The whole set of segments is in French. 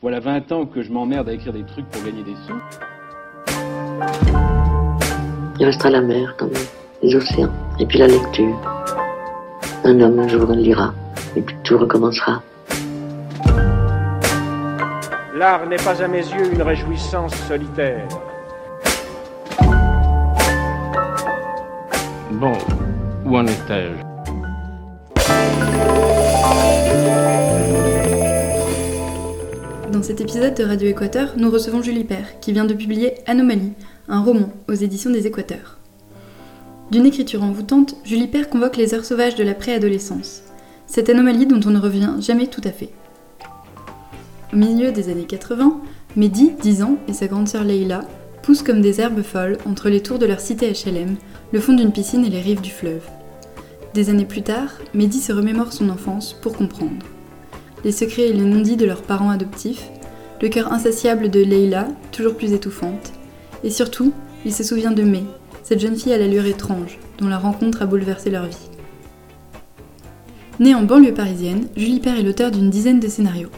voilà 20 ans que je m'emmerde à écrire des trucs pour gagner des sous. Il restera la mer quand même, les océans, et puis la lecture. Un homme un jour lira, et puis tout recommencera. L'art n'est pas à mes yeux une réjouissance solitaire. Bon, où en étais-je Dans cet épisode de Radio Équateur, nous recevons Julie Père, qui vient de publier Anomalie, un roman aux éditions des Équateurs. D'une écriture envoûtante, Julie Père convoque les heures sauvages de la préadolescence, cette anomalie dont on ne revient jamais tout à fait. Au milieu des années 80, Mehdi, 10 ans, et sa grande sœur Leila poussent comme des herbes folles entre les tours de leur cité HLM, le fond d'une piscine et les rives du fleuve. Des années plus tard, Mehdi se remémore son enfance pour comprendre. Les secrets et les non-dits de leurs parents adoptifs, le cœur insatiable de Leila, toujours plus étouffante, et surtout, il se souvient de May, cette jeune fille à l'allure étrange, dont la rencontre a bouleversé leur vie. Née en banlieue parisienne, Julie Père est l'auteur d'une dizaine de scénarios.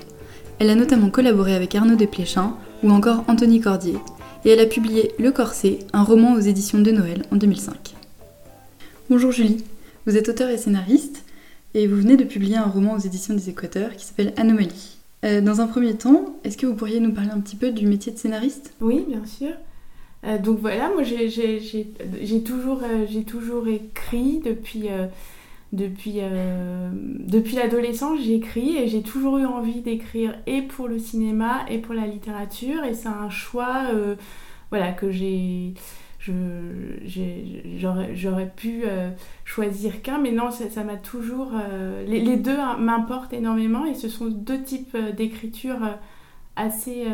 Elle a notamment collaboré avec Arnaud Desplechin ou encore Anthony Cordier, et elle a publié Le Corset, un roman aux éditions de Noël en 2005. Bonjour Julie, vous êtes auteur et scénariste, et vous venez de publier un roman aux éditions des Équateurs qui s'appelle Anomalie. Euh, dans un premier temps, est-ce que vous pourriez nous parler un petit peu du métier de scénariste? Oui, bien sûr. Euh, donc voilà, moi j'ai toujours, euh, toujours écrit depuis, depuis, depuis l'adolescence, j'écris et j'ai toujours eu envie d'écrire et pour le cinéma et pour la littérature et c'est un choix voilà, que j'ai j'aurais pu euh, choisir qu'un, mais non, ça m'a toujours... Euh, les, deux hein, m'importent énormément et ce sont deux types euh, d'écriture assez,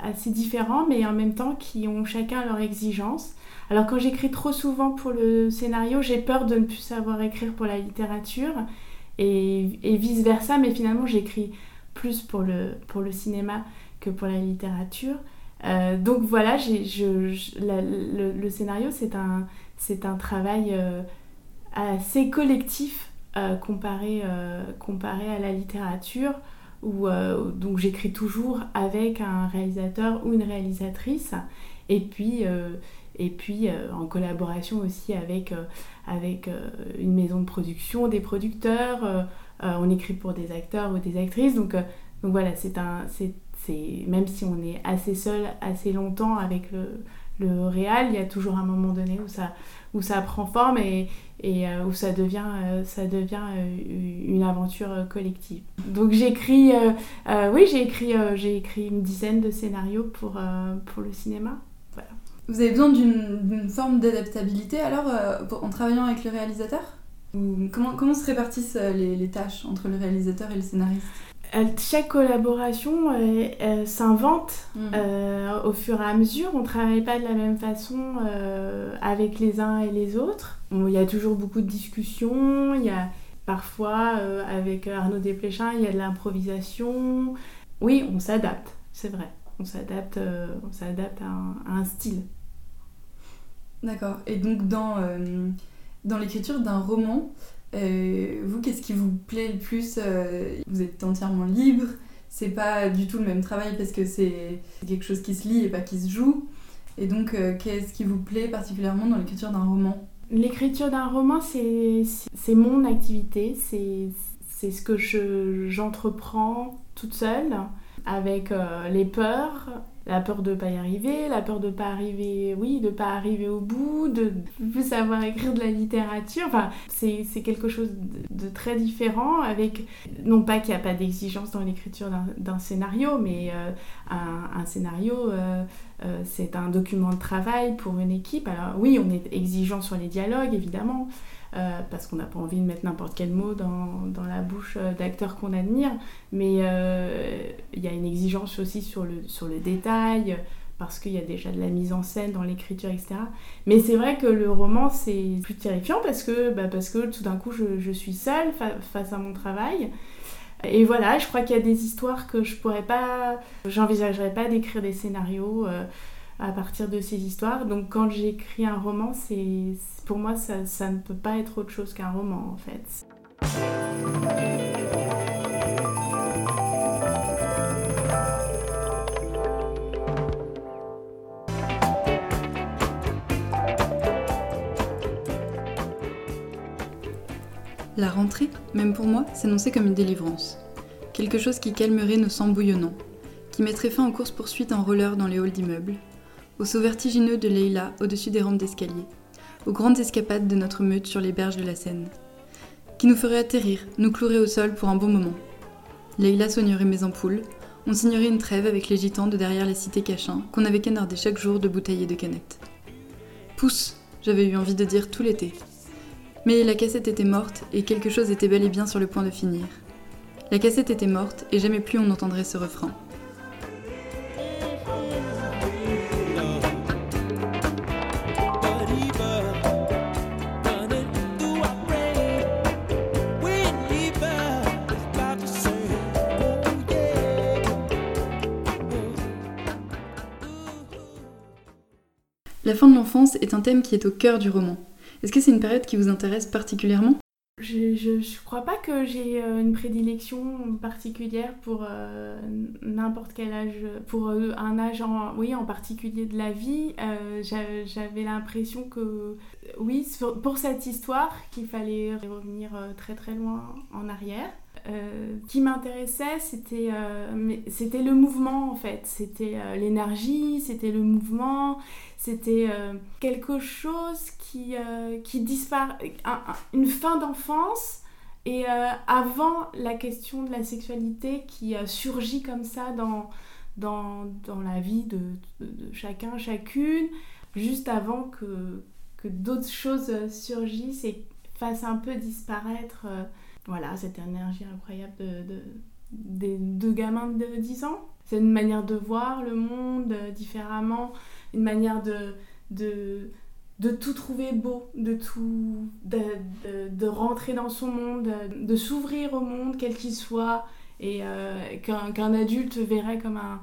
assez différents, mais en même temps qui ont chacun leur exigence. Alors quand j'écris trop souvent pour le scénario, j'ai peur de ne plus savoir écrire pour la littérature et, et vice-versa, mais finalement j'écris plus pour le, pour le cinéma que pour la littérature. Euh, donc voilà, le, scénario, c'est un, travail euh, assez collectif euh, comparé, à la littérature, où donc j'écris toujours avec un réalisateur ou une réalisatrice, et puis, en collaboration aussi avec, une maison de production, des producteurs, on écrit pour des acteurs ou des actrices, donc voilà, c'est un même si on est assez seul assez longtemps avec le, le réal, il y a toujours un moment donné où ça, où ça prend forme et, et euh, où ça devient, euh, ça devient euh, une aventure collective. Donc j'écris, oui, j'ai écrit, j'ai écrit une dizaine de scénarios pour, pour le cinéma. Vous avez besoin d'une forme d'adaptabilité alors en travaillant avec le réalisateur? Comment, comment se répartissent les, les tâches entre le réalisateur et le scénariste? Chaque collaboration s'invente mm. euh, au fur et à mesure. On ne travaille pas de la même façon euh, avec les uns et les autres. Il y a toujours beaucoup de discussions. Il y a parfois, euh, avec Arnaud Desplechin, il y a de l'improvisation. Oui, on s'adapte, c'est vrai. On s'adapte, on s'adapte à, un style. D'accord. Et donc, dans, dans l'écriture d'un roman, euh, vous, qu'est-ce qui vous plaît le plus euh, Vous êtes entièrement libre. C'est pas du tout le même travail parce que c'est quelque chose qui se lit et pas qui se joue. Et donc, euh, qu'est-ce qui vous plaît particulièrement dans l'écriture d'un roman? L'écriture d'un roman, c'est mon activité. C'est ce que j'entreprends toute seule avec les peurs, la peur de pas y arriver, la peur de pas arriver, oui, de pas arriver au bout, de plus savoir écrire de la littérature. Enfin, c'est quelque chose de, très différent avec, non pas qu'il n'y a pas d'exigence dans l'écriture d'un scénario, mais euh, un, scénario, euh, euh, c'est un document de travail pour une équipe. Alors oui, on est exigeant sur les dialogues, évidemment. Euh, parce qu'on n'a pas envie de mettre n'importe quel mot dans, dans la bouche euh, d'acteurs qu'on admire, mais euh, il y a une exigence aussi sur le, sur le détail, parce qu'il y a déjà de la mise en scène dans l'écriture, etc. Mais c'est vrai que le roman, c'est plus terrifiant parce que, bah, parce que tout d'un coup, je, suis seule face à mon travail. Et voilà, je crois qu'il y a des histoires que je pourrais pas, j'envisagerais pas d'écrire des scénarios à partir de ces histoires. Donc quand j'écris un roman, pour moi ça, ne peut pas être autre chose qu'un roman en fait. La rentrée, même pour moi, s'annonçait comme une délivrance. Quelque chose qui calmerait nos sangs bouillonnants, qui mettrait fin aux courses-poursuites en roller dans les halls d'immeubles, aux sauts vertigineux de Leila au-dessus des rampes d'escalier, aux grandes escapades de notre meute sur les berges de la Seine, qui nous ferait atterrir, nous clouerait au sol pour un bon moment. Leila soignerait mes ampoules, on signerait une trêve avec les gitans de derrière les cités cachins qu'on avait canardé chaque jour de bouteilles et de canettes. Pousse, j'avais eu envie de dire tout l'été. Mais la cassette était morte et quelque chose était bel et bien sur le point de finir. La cassette était morte et jamais plus on entendrait ce refrain. La fin de l'enfance est un thème qui est au cœur du roman. Est-ce que c'est une période qui vous intéresse particulièrement? Je, je, crois pas que j'ai euh, une prédilection particulière pour euh, n'importe quel âge, pour euh, un âge en, oui, en particulier de la vie. J'avais l'impression que, oui, pour cette histoire, qu'il fallait revenir très très loin en arrière. Euh, qui m'intéressait, c'était euh, c'était le mouvement en fait. C'était euh, l'énergie, c'était le mouvement, c'était quelque chose qui, qui disparaît, une fin d'enfance. Et avant la question de la sexualité qui surgit comme ça dans, dans, dans la vie de, de, chacun, chacune, juste avant que, que d'autres choses surgissent et fassent un peu disparaître voilà, cette énergie incroyable de, des deux gamins de 10 ans. C'est une manière de voir le monde euh, différemment, une manière de, de, de tout trouver beau, de, tout, de, de, rentrer dans son monde, de s'ouvrir au monde, quel qu'il soit, et euh, qu'un adulte verrait comme un,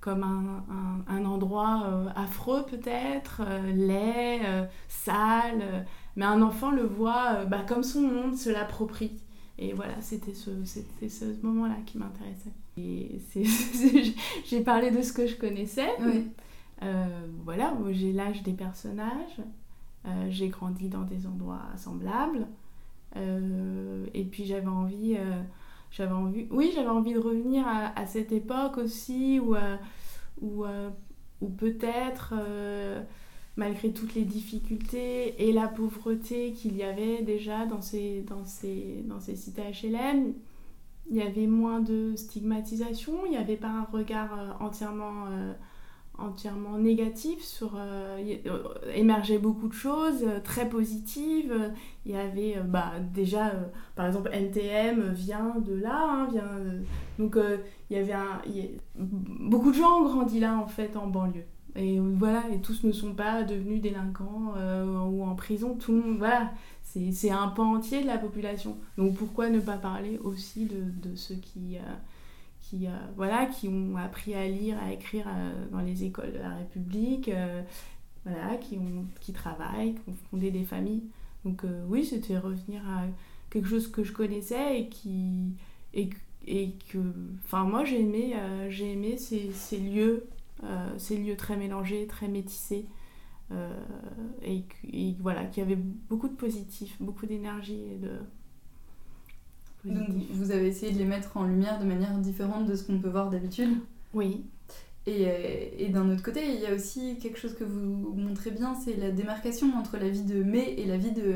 comme un, un, endroit euh, affreux peut-être, laid, sale, mais un enfant le voit bah, comme son monde, se l'approprie. Et voilà, c'était ce, c'était ce moment-là qui m'intéressait. Et j'ai parlé de ce que je connaissais. Euh, voilà, j'ai l'âge des personnages. Euh, j'ai grandi dans des endroits semblables. Euh, et puis j'avais envie, j'avais envie, oui, j'avais envie de revenir à, à cette époque aussi où, où, où peut-être malgré toutes les difficultés et la pauvreté qu'il y avait déjà dans ces, dans ces, dans ces cités HLM, il y avait moins de stigmatisation, il n'y avait pas un regard euh, entièrement, euh, entièrement négatif sur... Euh, émergeait beaucoup de choses très positives. Il y avait bah, déjà, par exemple, NTM vient de là, hein, vient, donc il y avait beaucoup de gens ont grandi là en fait en banlieue. Et voilà, et tous ne sont pas devenus délinquants euh, ou en prison. Tout le monde, voilà, c'est un pan entier de la population. Donc pourquoi ne pas parler aussi de, de ceux qui, euh, qui, euh, voilà, qui ont appris à lire, à écrire dans les écoles de la République, voilà, qui, ont, qui travaillent, qui ont fondé des familles. Donc oui, c'était revenir à quelque chose que je connaissais et qui... Et, et que, enfin moi j'ai aimé, ces, ces lieux ces lieux très mélangés, très métissés. Euh, et, voilà, qui avait beaucoup de positif, beaucoup d'énergie et de. Donc vous avez essayé de les mettre en lumière de manière différente de ce qu'on peut voir d'habitude? Oui. Et, euh, et d'un autre côté, il y a aussi quelque chose que vous montrez bien, c'est la démarcation entre la vie de May et la vie de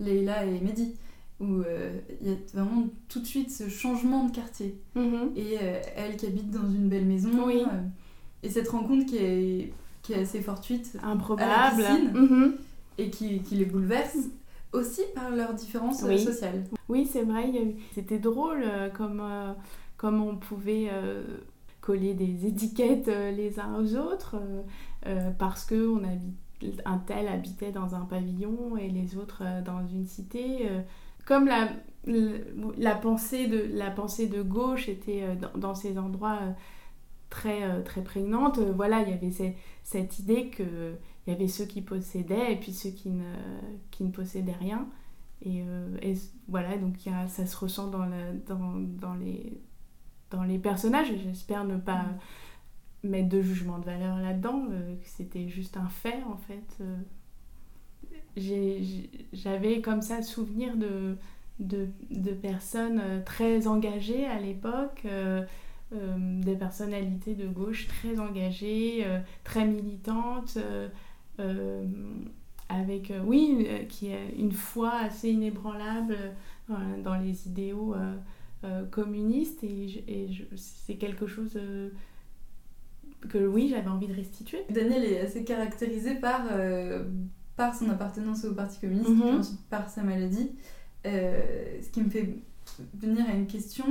Leila et Mehdi où il y a vraiment tout de suite ce changement de quartier. Mm-hmm. Et elle qui habite dans une belle maison, oui. Et cette rencontre qui est, qui est assez fortuite, improbable, mhm. et qui, qui, les bouleverse aussi par leurs différences oui. sociales. Oui, c'est vrai, c'était drôle euh, comme, euh, comme on pouvait euh, coller des étiquettes les uns aux autres parce que on habite, un tel habitait dans un pavillon et les autres dans une cité. comme la, la, pensée de, la pensée de gauche était dans, dans ces endroits très, euh, très prégnante. Euh, voilà, il y avait cette idée qu'il y avait ceux qui possédaient et puis ceux qui ne, qui ne possédaient rien. Et, euh, voilà, donc ça se ressent dans, dans, dans, les, dans les personnages. J'espère ne pas mettre de jugement de valeur là-dedans, c'était juste un fait en fait. J'avais comme ça souvenir de, de, de personnes très engagées à l'époque. Des personnalités de gauche très engagées, très militantes, avec, oui, qui a une foi assez inébranlable dans les idéaux communistes. Et, et c'est quelque chose que oui, j'avais envie de restituer. Daniel est assez caractérisé par, euh, par son appartenance au Parti communiste, Mhm. par sa maladie. Euh, ce qui me fait venir à une question.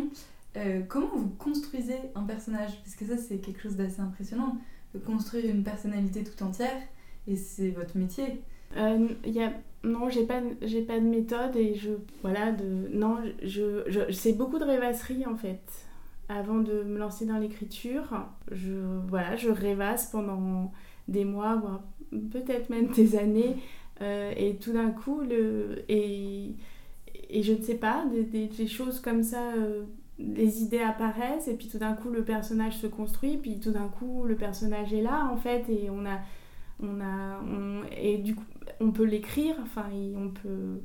Euh, comment vous construisez un personnage? Parce que ça, c'est quelque chose d'assez impressionnant. De construire une personnalité tout entière, et c'est votre métier. Euh, y a... Non, j'ai pas, j'ai pas de méthode et je. Voilà, de. Non, je, je... c'est beaucoup de rêvasserie en fait. Avant de me lancer dans l'écriture, je, voilà, je rêvasse pendant des mois, voire peut-être même des années. euh, et tout d'un coup, le... et, et je ne sais pas, des, choses comme ça, euh, les idées apparaissent, et puis tout d'un coup, le personnage se construit, puis tout d'un coup, le personnage est là, en fait, et on a. On a on- et du coup, on peut l'écrire, enfin, il- on peut.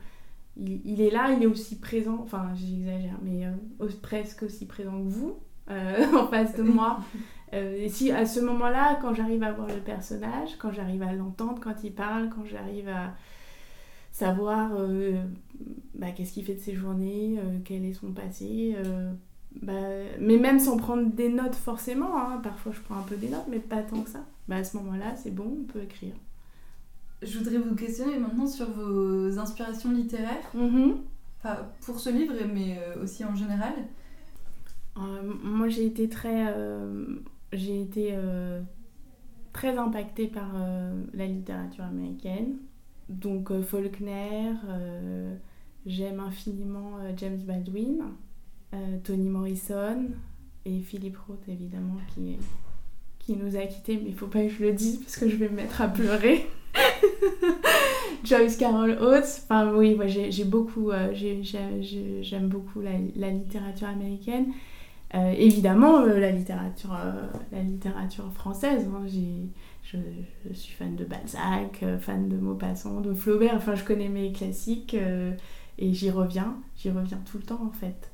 Il, il est là, il est aussi présent, enfin, j'exagère, mais euh, presque aussi présent que vous, euh, en face de moi. Euh, et si à ce moment-là, quand j'arrive à voir le personnage, quand j'arrive à l'entendre quand il parle, quand j'arrive à savoir euh, bah, qu'est-ce qu'il fait de ses journées, euh, quel est son passé, euh, bah, mais même sans prendre des notes forcément, hein, parfois je prends un peu des notes, mais pas tant que ça. Bah, à ce moment-là, c'est bon, on peut écrire. Je voudrais vous questionner maintenant sur vos inspirations littéraires, Mhm. pas pour ce livre, mais euh, aussi en général. Euh, moi, j'ai été très, euh, j'ai été euh, très impactée par la littérature américaine. Donc Faulkner, j'aime infiniment euh, James Baldwin, euh, Toni Morrison et Philip Roth évidemment qui, qui nous a quittés, mais il faut pas que je le dise parce que je vais me mettre à pleurer. Joyce Carol Oates, enfin oui, moi, j'ai beaucoup, euh, j'ai- j'ai- j'ai- j'aime beaucoup la, littérature américaine. Évidemment, la, littérature, la littérature française. hein, je, je suis fan de Balzac, fan de Maupassant, de Flaubert. Enfin, je connais mes classiques et j'y reviens. J'y reviens tout le temps, en fait.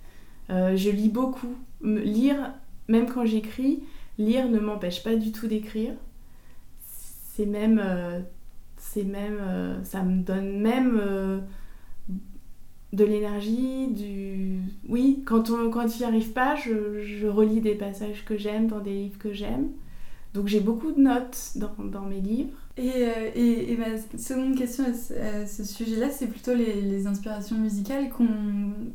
Euh, je lis beaucoup. Lire, même quand j'écris, lire ne m'empêche pas du tout d'écrire. C'est même... euh, euh, ça me donne même... de l'énergie, du... Oui, quand, on, quand n'y arrive pas, je relis des passages que j'aime dans des livres que j'aime. Donc j'ai beaucoup de notes dans, dans mes livres. Et, euh, et, et ma seconde question à ce, sujet-là, c'est plutôt les, les inspirations musicales qu'on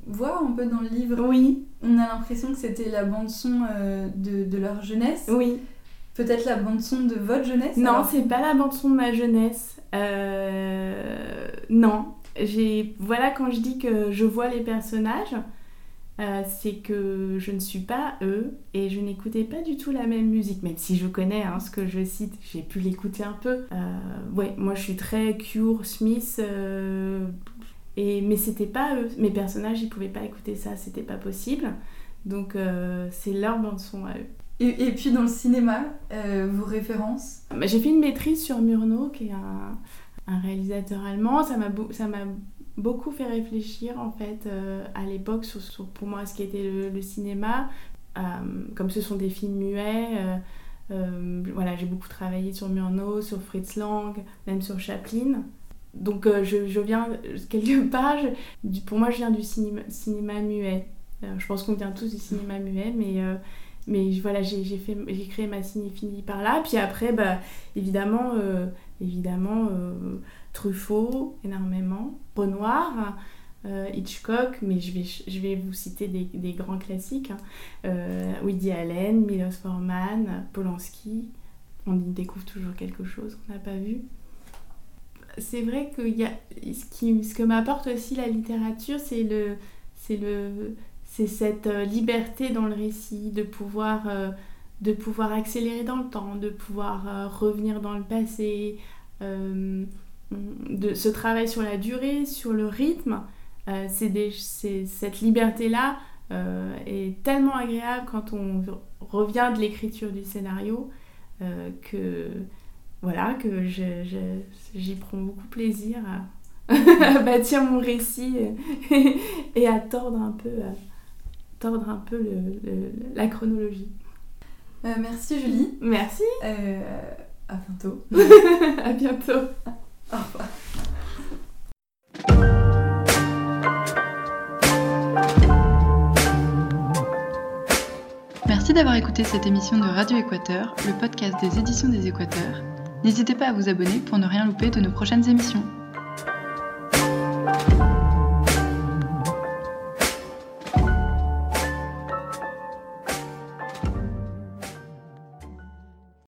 voit un peu dans le livre. Oui, On a l'impression que c'était la bande-son euh, de, de leur jeunesse. oui. Peut-être la bande-son de votre jeunesse Non, c'est pas la bande son de ma jeunesse. Euh, non, j'ai voilà quand je dis que je vois les personnages, euh, c'est que je ne suis pas eux et je n'écoutais pas du tout la même musique, même si je connais hein, ce que je cite, j'ai pu l'écouter un peu. Euh, ouais, moi je suis très Cure, Smith. euh, et, mais c'était pas eux, mes personnages ils pouvaient pas écouter ça, c'était pas possible. Donc c'est leur bande son à eux. Et, et puis dans le cinéma, vos références? Bah, J'ai fait une maîtrise sur Murnau, qui est un, un réalisateur allemand. Ça m'a beau- ça m'a beaucoup fait réfléchir, en fait, euh, à l'époque, sur, pour moi, ce qui était le, le cinéma. Euh, comme ce sont des films muets, euh, voilà, j'ai beaucoup travaillé sur Murnau, sur Fritz Lang, même sur Chaplin. Donc je, je viens quelque part, pour moi je viens du cinéma, cinéma muet. Je pense qu'on vient tous du cinéma muet, mais, mais voilà, j'ai créé ma cinéphilie par là. Puis après, bah, évidemment, évidemment euh, Truffaut, énormément, Renoir, euh, Hitchcock, mais je vais, je vais vous citer des, des grands classiques. hein. Euh, Woody Allen, Milos Forman, Polanski. On y découvre toujours quelque chose qu'on n'a pas vu. C'est vrai que y a, ce, qui, ce que m'apporte aussi la littérature, c'est le, c'est cette liberté dans le récit, de pouvoir, de pouvoir accélérer dans le temps, de pouvoir euh, revenir dans le passé, euh, de ce travail sur la durée, sur le rythme. Euh, c'est cette liberté-là est tellement agréable quand on revient de l'écriture du scénario que voilà que j'y prends beaucoup plaisir à bâtir mon récit et à tordre un peu, tordre un peu la chronologie. Merci Julie. Merci. à bientôt. à bientôt. Au revoir. Merci d'avoir écouté cette émission de Radio Équateur, le podcast des éditions des Équateurs. N'hésitez pas à vous abonner pour ne rien louper de nos prochaines émissions.